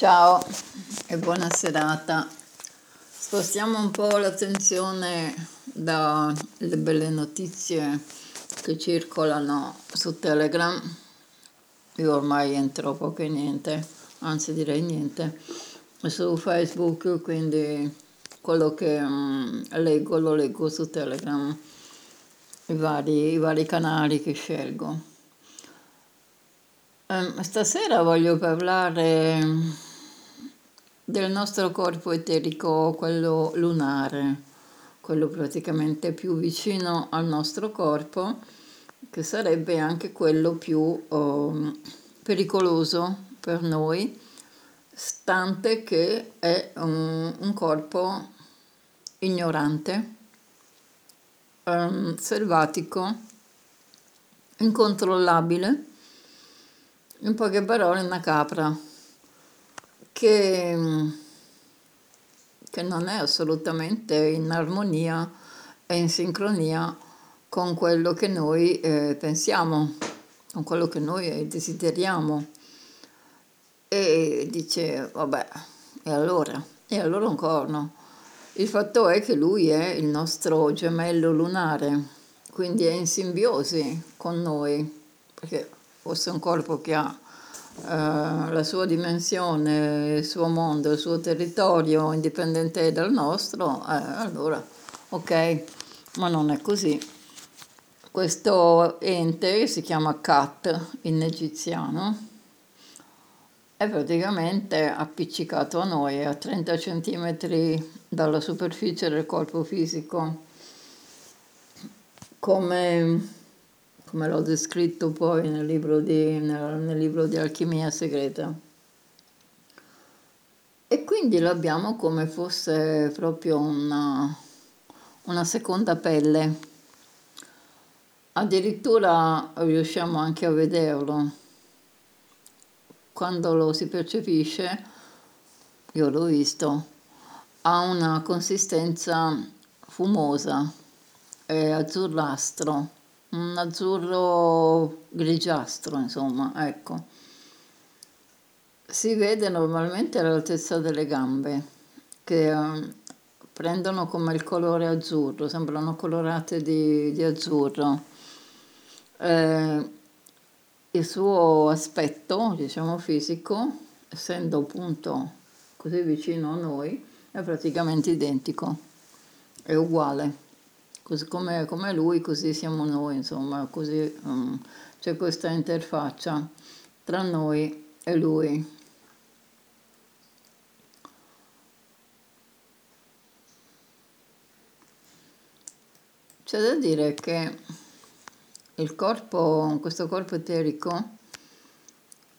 Ciao e buona serata. Spostiamo un po' l'attenzione dalle belle notizie che circolano su Telegram. Io ormai entro poco e niente, anzi direi niente, su Facebook, quindi quello che um, leggo lo leggo su Telegram, i vari, i vari canali che scelgo. Um, stasera voglio parlare del nostro corpo eterico, quello lunare, quello praticamente più vicino al nostro corpo, che sarebbe anche quello più oh, pericoloso per noi, stante che è un, un corpo ignorante, um, selvatico, incontrollabile, in poche parole una capra che, che non è assolutamente in armonia e in sincronia con quello che noi eh, pensiamo, con quello che noi desideriamo. E dice, vabbè, e allora? E allora un corno. Il fatto è che lui è il nostro gemello lunare, quindi è in simbiosi con noi, perché fosse un corpo che ha la sua dimensione, il suo mondo, il suo territorio indipendente dal nostro, eh, allora ok, ma non è così. Questo ente si chiama Kat in egiziano, è praticamente appiccicato a noi a 30 cm dalla superficie del corpo fisico, come come l'ho descritto poi nel libro di, nel, nel libro di Alchimia Segreta. E quindi l'abbiamo come fosse proprio una, una seconda pelle. Addirittura riusciamo anche a vederlo. Quando lo si percepisce, io l'ho visto, ha una consistenza fumosa, è azzurrastro un azzurro grigiastro, insomma, ecco. Si vede normalmente all'altezza delle gambe, che eh, prendono come il colore azzurro, sembrano colorate di, di azzurro. Eh, il suo aspetto, diciamo, fisico, essendo appunto così vicino a noi, è praticamente identico, è uguale così come, come lui, così siamo noi, insomma, così um, c'è questa interfaccia tra noi e lui. C'è da dire che il corpo, questo corpo eterico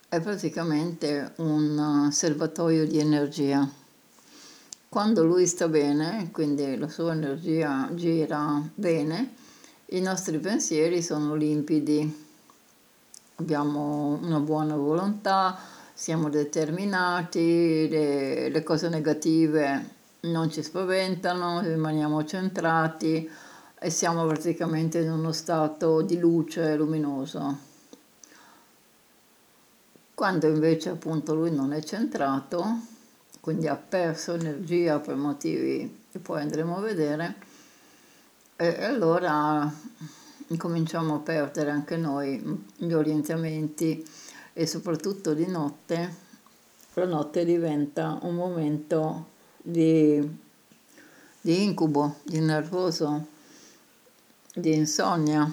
è praticamente un serbatoio di energia quando lui sta bene, quindi la sua energia gira bene, i nostri pensieri sono limpidi, abbiamo una buona volontà, siamo determinati, le, le cose negative non ci spaventano, rimaniamo centrati e siamo praticamente in uno stato di luce luminoso. Quando invece appunto lui non è centrato, quindi ha perso energia per motivi che poi andremo a vedere, e allora incominciamo a perdere anche noi gli orientamenti e soprattutto di notte, la notte diventa un momento di, di incubo, di nervoso, di insonnia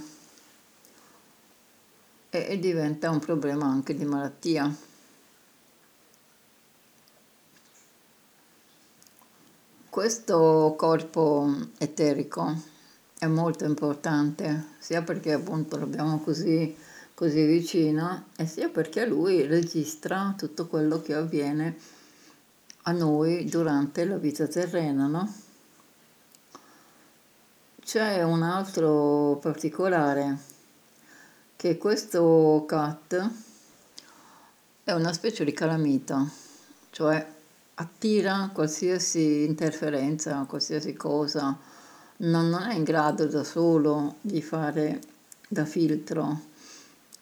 e, e diventa un problema anche di malattia. Questo corpo eterico è molto importante, sia perché appunto l'abbiamo così, così vicino, e sia perché lui registra tutto quello che avviene a noi durante la vita terrena, no? C'è un altro particolare, che questo cat è una specie di calamita, cioè attira qualsiasi interferenza, qualsiasi cosa, non, è in grado da solo di fare da filtro.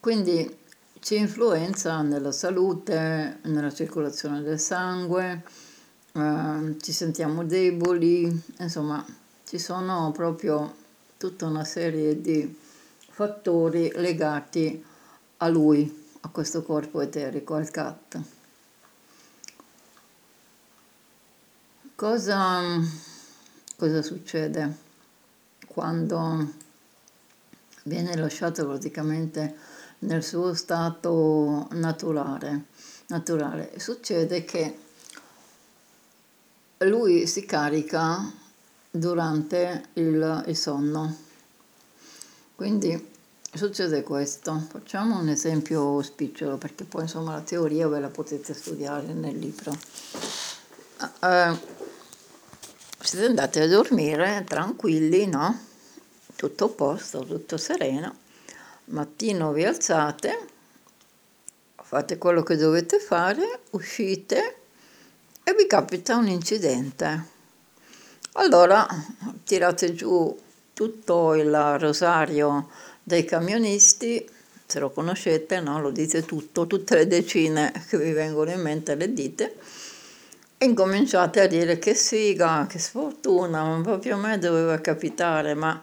Quindi ci influenza nella salute, nella circolazione del sangue, eh, ci sentiamo deboli, insomma ci sono proprio tutta una serie di fattori legati a lui, a questo corpo eterico, al cat. Cosa, cosa succede quando viene lasciato praticamente nel suo stato naturale? naturale? Succede che lui si carica durante il, il sonno. Quindi succede questo. Facciamo un esempio spicciolo perché poi insomma la teoria ve la potete studiare nel libro. Uh, siete andati a dormire tranquilli, no? Tutto a posto, tutto sereno. Mattino vi alzate, fate quello che dovete fare, uscite e vi capita un incidente. Allora tirate giù tutto il rosario dei camionisti, se lo conoscete, no? lo dite tutto, tutte le decine che vi vengono in mente le dite, incominciate a dire che sfiga, che sfortuna, ma proprio a me doveva capitare, ma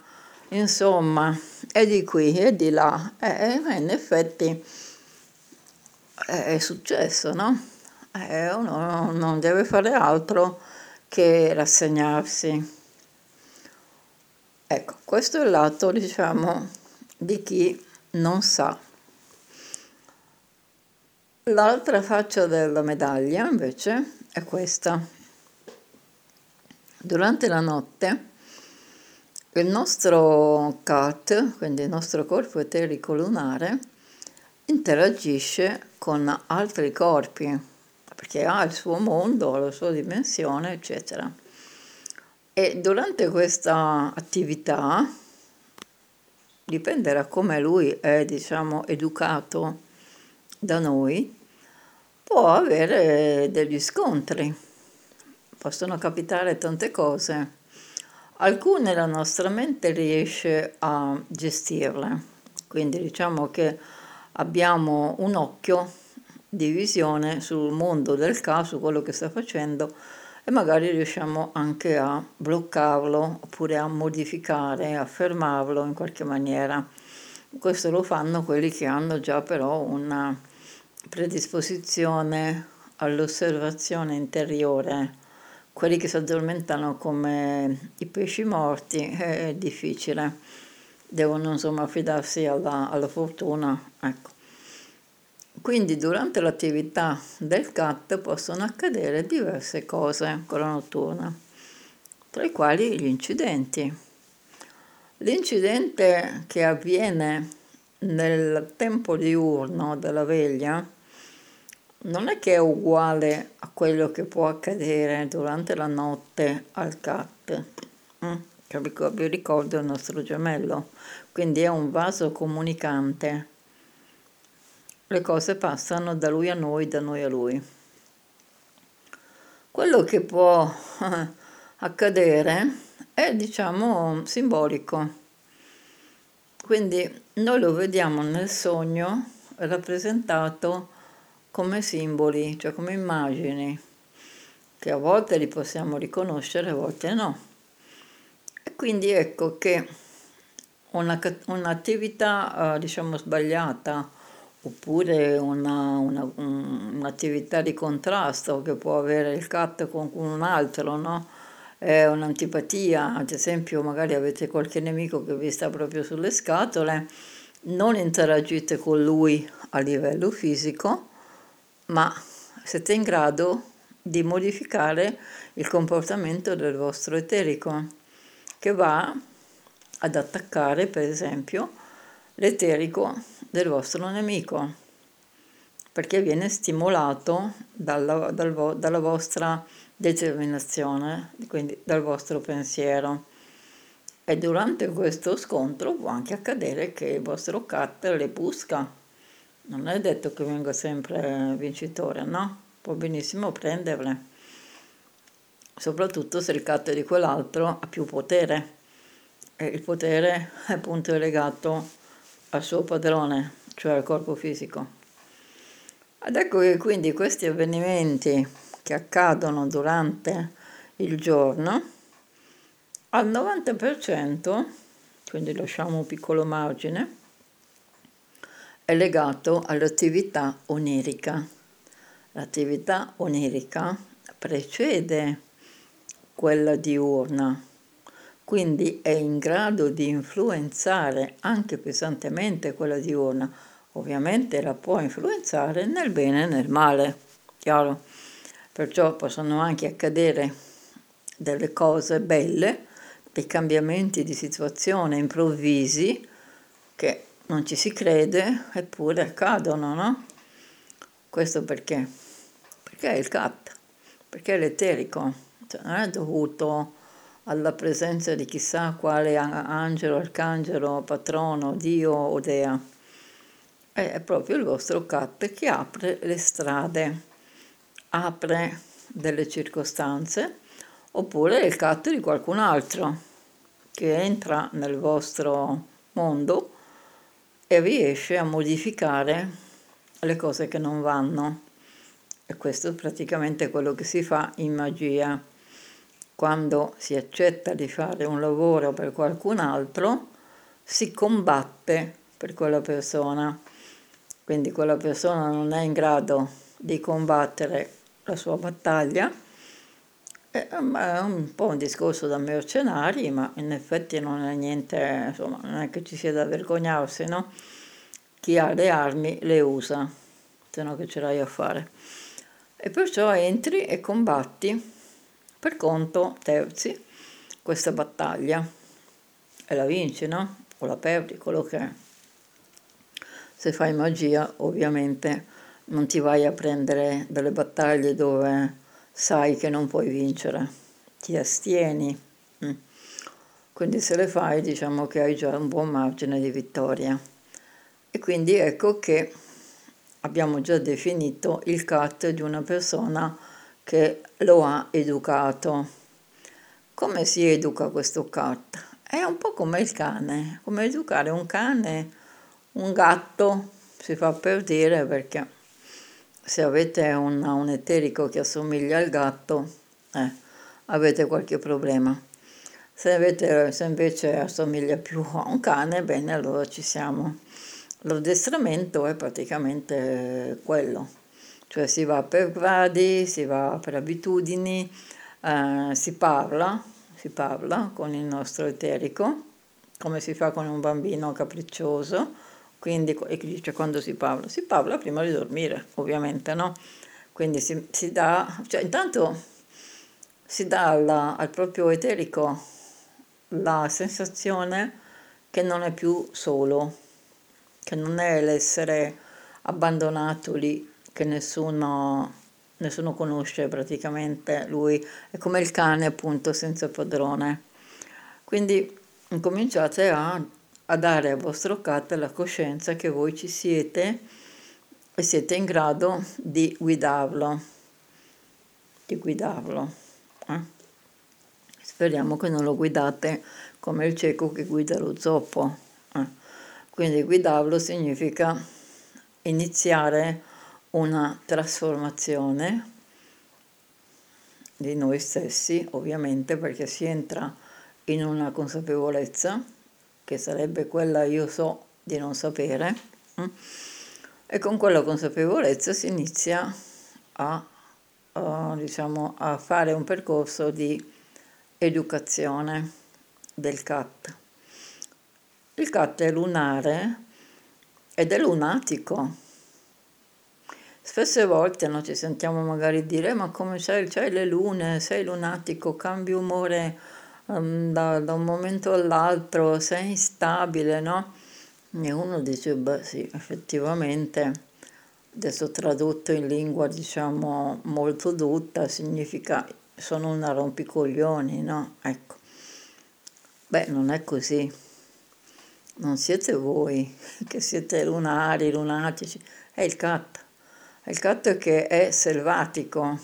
insomma, è di qui, è di là, e in effetti è successo, no? eh, uno non deve fare altro che rassegnarsi. Ecco, questo è il lato, diciamo, di chi non sa. L'altra faccia della medaglia, invece, è questa. Durante la notte il nostro CAT, quindi il nostro corpo eterico lunare, interagisce con altri corpi perché ha il suo mondo, la sua dimensione, eccetera. E durante questa attività, dipende da come lui è, diciamo, educato da noi, può avere degli scontri. Possono capitare tante cose. Alcune la nostra mente riesce a gestirle, quindi diciamo che abbiamo un occhio di visione sul mondo del caso, quello che sta facendo e magari riusciamo anche a bloccarlo oppure a modificare, a fermarlo in qualche maniera. Questo lo fanno quelli che hanno già però una predisposizione all'osservazione interiore. Quelli che si addormentano come i pesci morti è difficile, devono insomma affidarsi alla, alla fortuna. Ecco. Quindi durante l'attività del CAT possono accadere diverse cose la notturna, tra i quali gli incidenti. L'incidente che avviene nel tempo diurno della veglia non è che è uguale a quello che può accadere durante la notte al CAT, mm? vi ricordo il nostro gemello, quindi è un vaso comunicante le cose passano da lui a noi, da noi a lui. Quello che può accadere è, diciamo, simbolico. Quindi noi lo vediamo nel sogno rappresentato come simboli, cioè come immagini, che a volte li possiamo riconoscere, a volte no. E quindi ecco che una, un'attività, eh, diciamo, sbagliata, oppure una, una, un'attività di contrasto che può avere il cat con un altro, no? È un'antipatia, ad esempio magari avete qualche nemico che vi sta proprio sulle scatole, non interagite con lui a livello fisico, ma siete in grado di modificare il comportamento del vostro eterico, che va ad attaccare, per esempio, l'eterico del vostro nemico, perché viene stimolato dalla, dal, dalla vostra determinazione, quindi dal vostro pensiero. E durante questo scontro può anche accadere che il vostro cat le busca. Non è detto che venga sempre vincitore, no? Può benissimo prenderle. Soprattutto se il cat di quell'altro ha più potere. E il potere appunto è legato al suo padrone, cioè al corpo fisico. Ed ecco che quindi questi avvenimenti che accadono durante il giorno, al 90%, quindi lasciamo un piccolo margine, è legato all'attività onirica. L'attività onirica precede quella diurna, quindi è in grado di influenzare anche pesantemente quella diurna ovviamente la può influenzare nel bene e nel male, chiaro? Perciò possono anche accadere delle cose belle, dei cambiamenti di situazione improvvisi che non ci si crede eppure accadono, no? Questo perché? Perché è il cat, perché è l'eterico, cioè non è dovuto alla presenza di chissà quale angelo, arcangelo, patrono, Dio o Dea è proprio il vostro cat che apre le strade, apre delle circostanze, oppure è il cat di qualcun altro che entra nel vostro mondo e riesce a modificare le cose che non vanno. E questo è praticamente quello che si fa in magia. Quando si accetta di fare un lavoro per qualcun altro, si combatte per quella persona quindi quella persona non è in grado di combattere la sua battaglia, è un po' un discorso da mercenari, ma in effetti non è niente, insomma, non è che ci sia da vergognarsi, no? Chi ha le armi le usa, se no che ce l'hai a fare. E perciò entri e combatti per conto terzi questa battaglia e la vinci, no? O la perdi, quello che è se fai magia ovviamente non ti vai a prendere delle battaglie dove sai che non puoi vincere, ti astieni. Mm. Quindi se le fai diciamo che hai già un buon margine di vittoria. E quindi ecco che abbiamo già definito il cat di una persona che lo ha educato. Come si educa questo cat? È un po' come il cane, come educare un cane un gatto si fa per dire perché se avete un, un eterico che assomiglia al gatto, eh, avete qualche problema. Se, avete, se invece assomiglia più a un cane, bene, allora ci siamo. L'addestramento è praticamente quello, cioè si va per gradi, si va per abitudini, eh, si parla, si parla con il nostro eterico, come si fa con un bambino capriccioso, quindi, e dice quando si parla? Si parla prima di dormire, ovviamente, no? Quindi si, si dà, cioè intanto si dà alla, al proprio eterico la sensazione che non è più solo, che non è l'essere abbandonato lì, che nessuno, nessuno conosce praticamente lui, è come il cane appunto senza padrone. Quindi incominciate a a dare al vostro cat la coscienza che voi ci siete e siete in grado di guidarlo. Di guidarlo. Eh? Speriamo che non lo guidate come il cieco che guida lo zoppo. Eh? Quindi guidarlo significa iniziare una trasformazione di noi stessi, ovviamente perché si entra in una consapevolezza che sarebbe quella io so di non sapere, mm? e con quella consapevolezza si inizia a, a, diciamo, a fare un percorso di educazione del cat. Il cat è lunare ed è lunatico. Spesse volte no, ci sentiamo magari dire ma come c'hai, c'hai le lune, sei lunatico, cambi umore um, da, da, un momento all'altro, sei instabile, no? E uno dice, beh sì, effettivamente, adesso tradotto in lingua diciamo molto dotta, significa sono una rompicoglioni, no? Ecco. Beh, non è così. Non siete voi che siete lunari, lunatici, è il cat. È il cat che è selvatico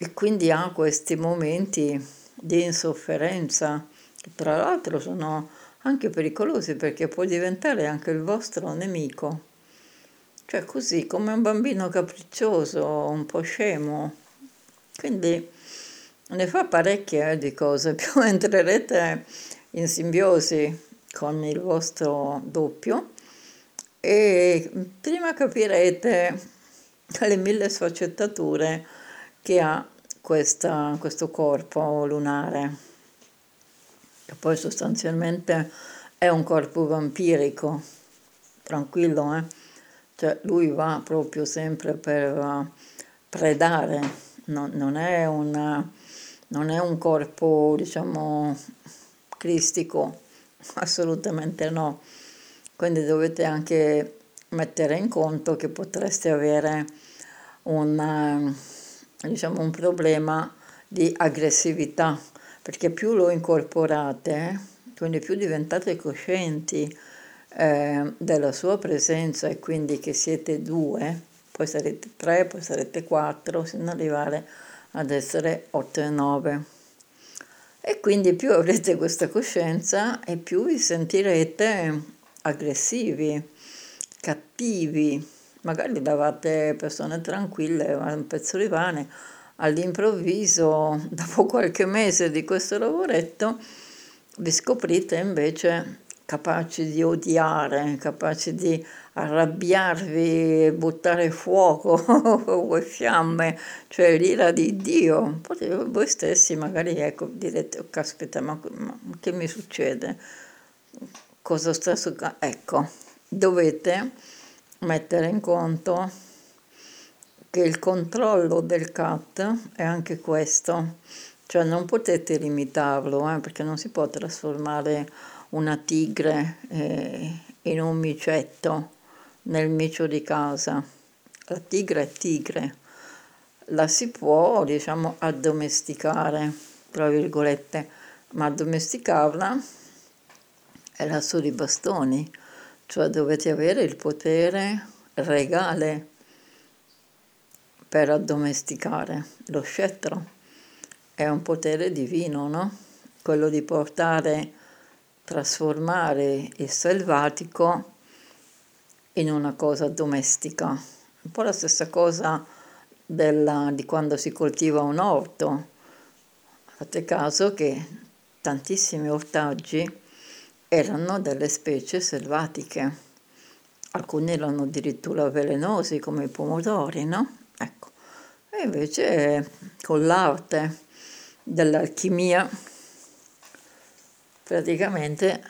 e quindi ha questi momenti di insofferenza, che tra l'altro sono anche pericolosi perché può diventare anche il vostro nemico. cioè così come un bambino capriccioso, un po' scemo. Quindi ne fa parecchie eh, di cose, più entrerete in simbiosi con il vostro doppio e prima capirete le mille sfaccettature che ha questa, questo corpo lunare, che poi sostanzialmente è un corpo vampirico, tranquillo, eh? Cioè lui va proprio sempre per predare, non, non, è una, non è un corpo, diciamo, cristico, assolutamente no. Quindi dovete anche mettere in conto che potreste avere un, diciamo, un problema di aggressività, perché più lo incorporate, quindi più diventate coscienti eh, della sua presenza e quindi che siete due, poi sarete tre, poi sarete quattro, fino ad arrivare ad essere otto e nove. E quindi più avrete questa coscienza e più vi sentirete aggressivi, cattivi, magari davate persone tranquille, un pezzo di pane, all'improvviso, dopo qualche mese di questo lavoretto, vi scoprite invece capaci di odiare, capaci di arrabbiarvi, buttare fuoco o fiamme, cioè l'ira di Dio. Poi voi stessi magari ecco, direte, oh, caspita, ma, ma che mi succede? Cosa sta succedendo? Ecco, dovete mettere in conto che il controllo del CAT è anche questo, cioè non potete limitarlo, eh, perché non si può trasformare una tigre eh, in un micetto nel micio di casa. La tigre è tigre, la si può, diciamo, addomesticare, tra virgolette, ma addomesticarla è l'asso di bastoni, cioè dovete avere il potere regale per addomesticare. Lo scettro è un potere divino, no? Quello di portare trasformare il selvatico in una cosa domestica. Un po' la stessa cosa della, di quando si coltiva un orto. Fate caso che tantissimi ortaggi erano delle specie selvatiche. Alcuni erano addirittura velenosi come i pomodori, no? Ecco. E invece con l'arte dell'alchimia praticamente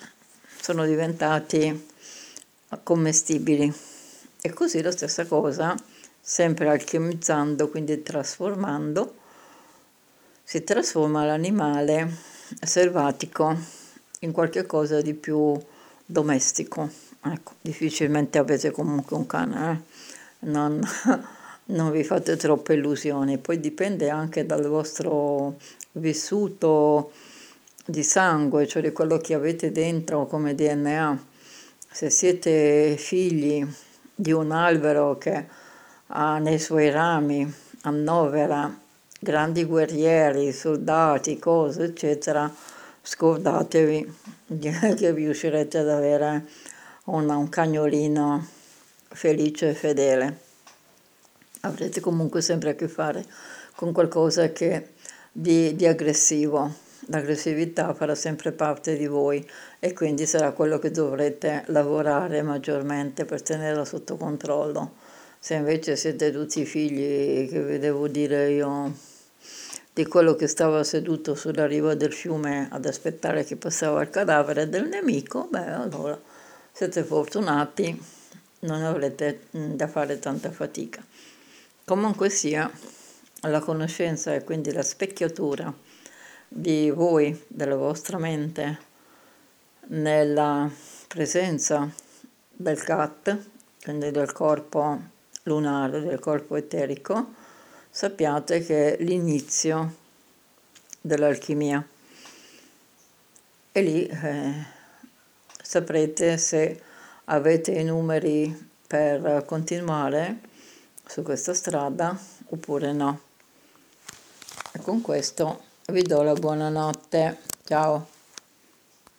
sono diventati commestibili. E così la stessa cosa, sempre alchemizzando, quindi trasformando, si trasforma l'animale selvatico in qualche cosa di più domestico. Ecco, difficilmente avete comunque un cane, eh? non, non vi fate troppe illusioni, poi dipende anche dal vostro vissuto di sangue, cioè di quello che avete dentro come DNA. Se siete figli di un albero che ha nei suoi rami, annovera grandi guerrieri, soldati, cose, eccetera, scordatevi che riuscirete ad avere una, un cagnolino felice e fedele. Avrete comunque sempre a che fare con qualcosa che di, di aggressivo l'aggressività farà sempre parte di voi e quindi sarà quello che dovrete lavorare maggiormente per tenerla sotto controllo. Se invece siete tutti figli, che vi devo dire io, di quello che stava seduto sulla riva del fiume ad aspettare che passava il cadavere del nemico, beh allora siete fortunati, non avrete mm, da fare tanta fatica. Comunque sia, la conoscenza e quindi la specchiatura di voi, della vostra mente, nella presenza del cat, quindi del corpo lunare, del corpo eterico, sappiate che è l'inizio dell'alchimia. E lì eh, saprete se avete i numeri per continuare su questa strada oppure no. E con questo vi do la buonanotte. Ciao.